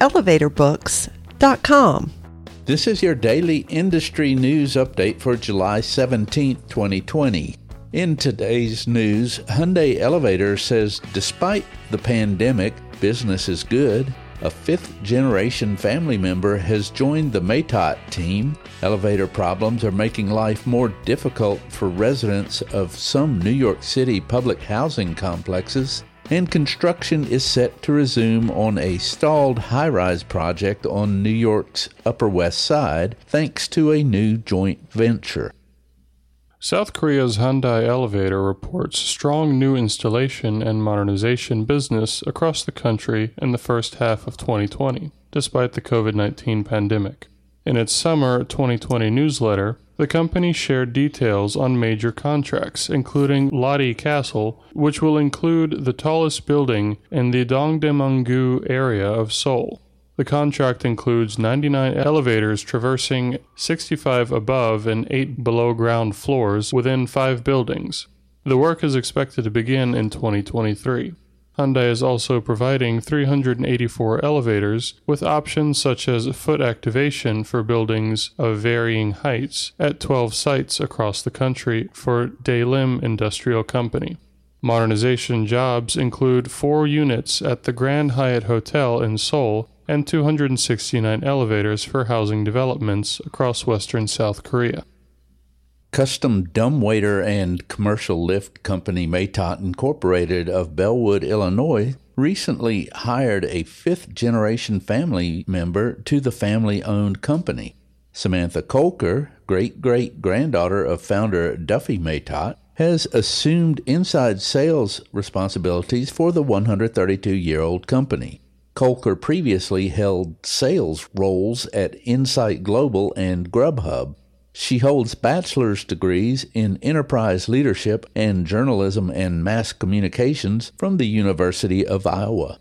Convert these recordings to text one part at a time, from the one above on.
elevatorbooks.com. This is your daily industry news update for July 17, 2020. In today's news, Hyundai Elevator says despite the pandemic, business is good. A fifth generation family member has joined the Matot team. Elevator problems are making life more difficult for residents of some New York City public housing complexes and construction is set to resume on a stalled high rise project on New York's Upper West Side thanks to a new joint venture. South Korea's Hyundai Elevator reports strong new installation and modernization business across the country in the first half of 2020, despite the COVID 19 pandemic. In its summer 2020 newsletter, the company shared details on major contracts, including Lotte Castle, which will include the tallest building in the Dongdaemun-gu area of Seoul. The contract includes 99 elevators traversing 65 above and 8 below ground floors within 5 buildings. The work is expected to begin in 2023. Hyundai is also providing 384 elevators with options such as foot activation for buildings of varying heights at 12 sites across the country for Daelim Industrial Company. Modernization jobs include four units at the Grand Hyatt Hotel in Seoul and 269 elevators for housing developments across western South Korea. Custom dumbwaiter and commercial lift company Matot Incorporated of Bellwood, Illinois, recently hired a fifth generation family member to the family owned company. Samantha Kolker, great great granddaughter of founder Duffy Matot, has assumed inside sales responsibilities for the 132 year old company. Kolker previously held sales roles at Insight Global and Grubhub. She holds bachelor's degrees in enterprise leadership and journalism and mass communications from the University of Iowa.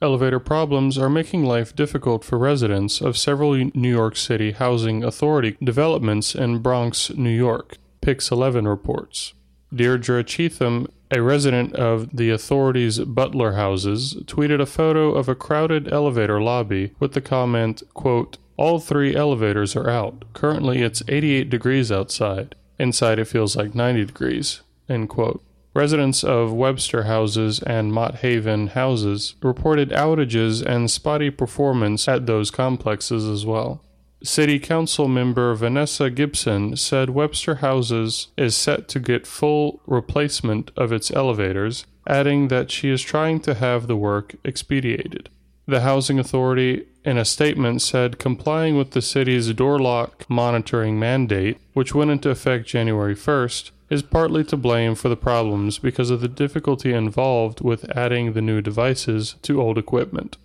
Elevator problems are making life difficult for residents of several New York City Housing Authority developments in Bronx, New York, Pix 11 reports. Deirdre Cheatham, a resident of the authority's Butler houses, tweeted a photo of a crowded elevator lobby with the comment, quote, all three elevators are out. Currently, it's 88 degrees outside. Inside, it feels like 90 degrees. End quote. Residents of Webster houses and Mott Haven houses reported outages and spotty performance at those complexes as well. City Council member Vanessa Gibson said Webster Houses is set to get full replacement of its elevators, adding that she is trying to have the work expedited. The Housing Authority, in a statement, said complying with the city's door lock monitoring mandate, which went into effect January 1st, is partly to blame for the problems because of the difficulty involved with adding the new devices to old equipment.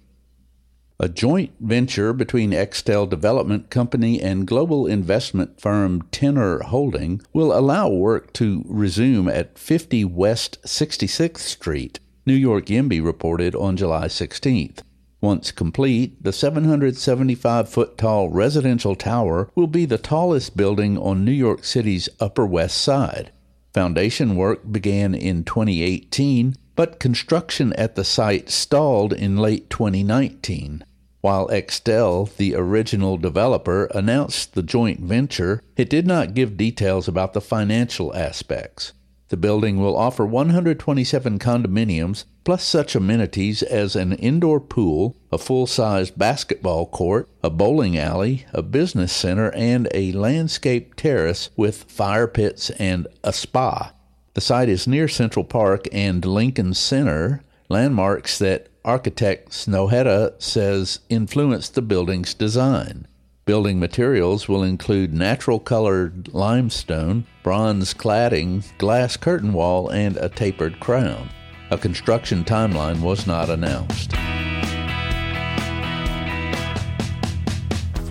A joint venture between Extell Development Company and global investment firm Tenor Holding will allow work to resume at 50 West 66th Street, New York YIMBY reported on July 16th. Once complete, the 775 foot tall residential tower will be the tallest building on New York City's Upper West Side. Foundation work began in 2018, but construction at the site stalled in late 2019. While Extell, the original developer, announced the joint venture, it did not give details about the financial aspects. The building will offer 127 condominiums, plus such amenities as an indoor pool, a full sized basketball court, a bowling alley, a business center, and a landscaped terrace with fire pits and a spa. The site is near Central Park and Lincoln Center, landmarks that architect Snøhetta says influenced the building's design. Building materials will include natural colored limestone, bronze cladding, glass curtain wall, and a tapered crown. A construction timeline was not announced.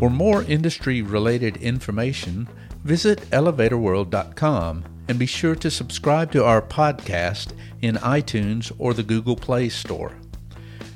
For more industry related information, visit elevatorworld.com and be sure to subscribe to our podcast in iTunes or the Google Play Store.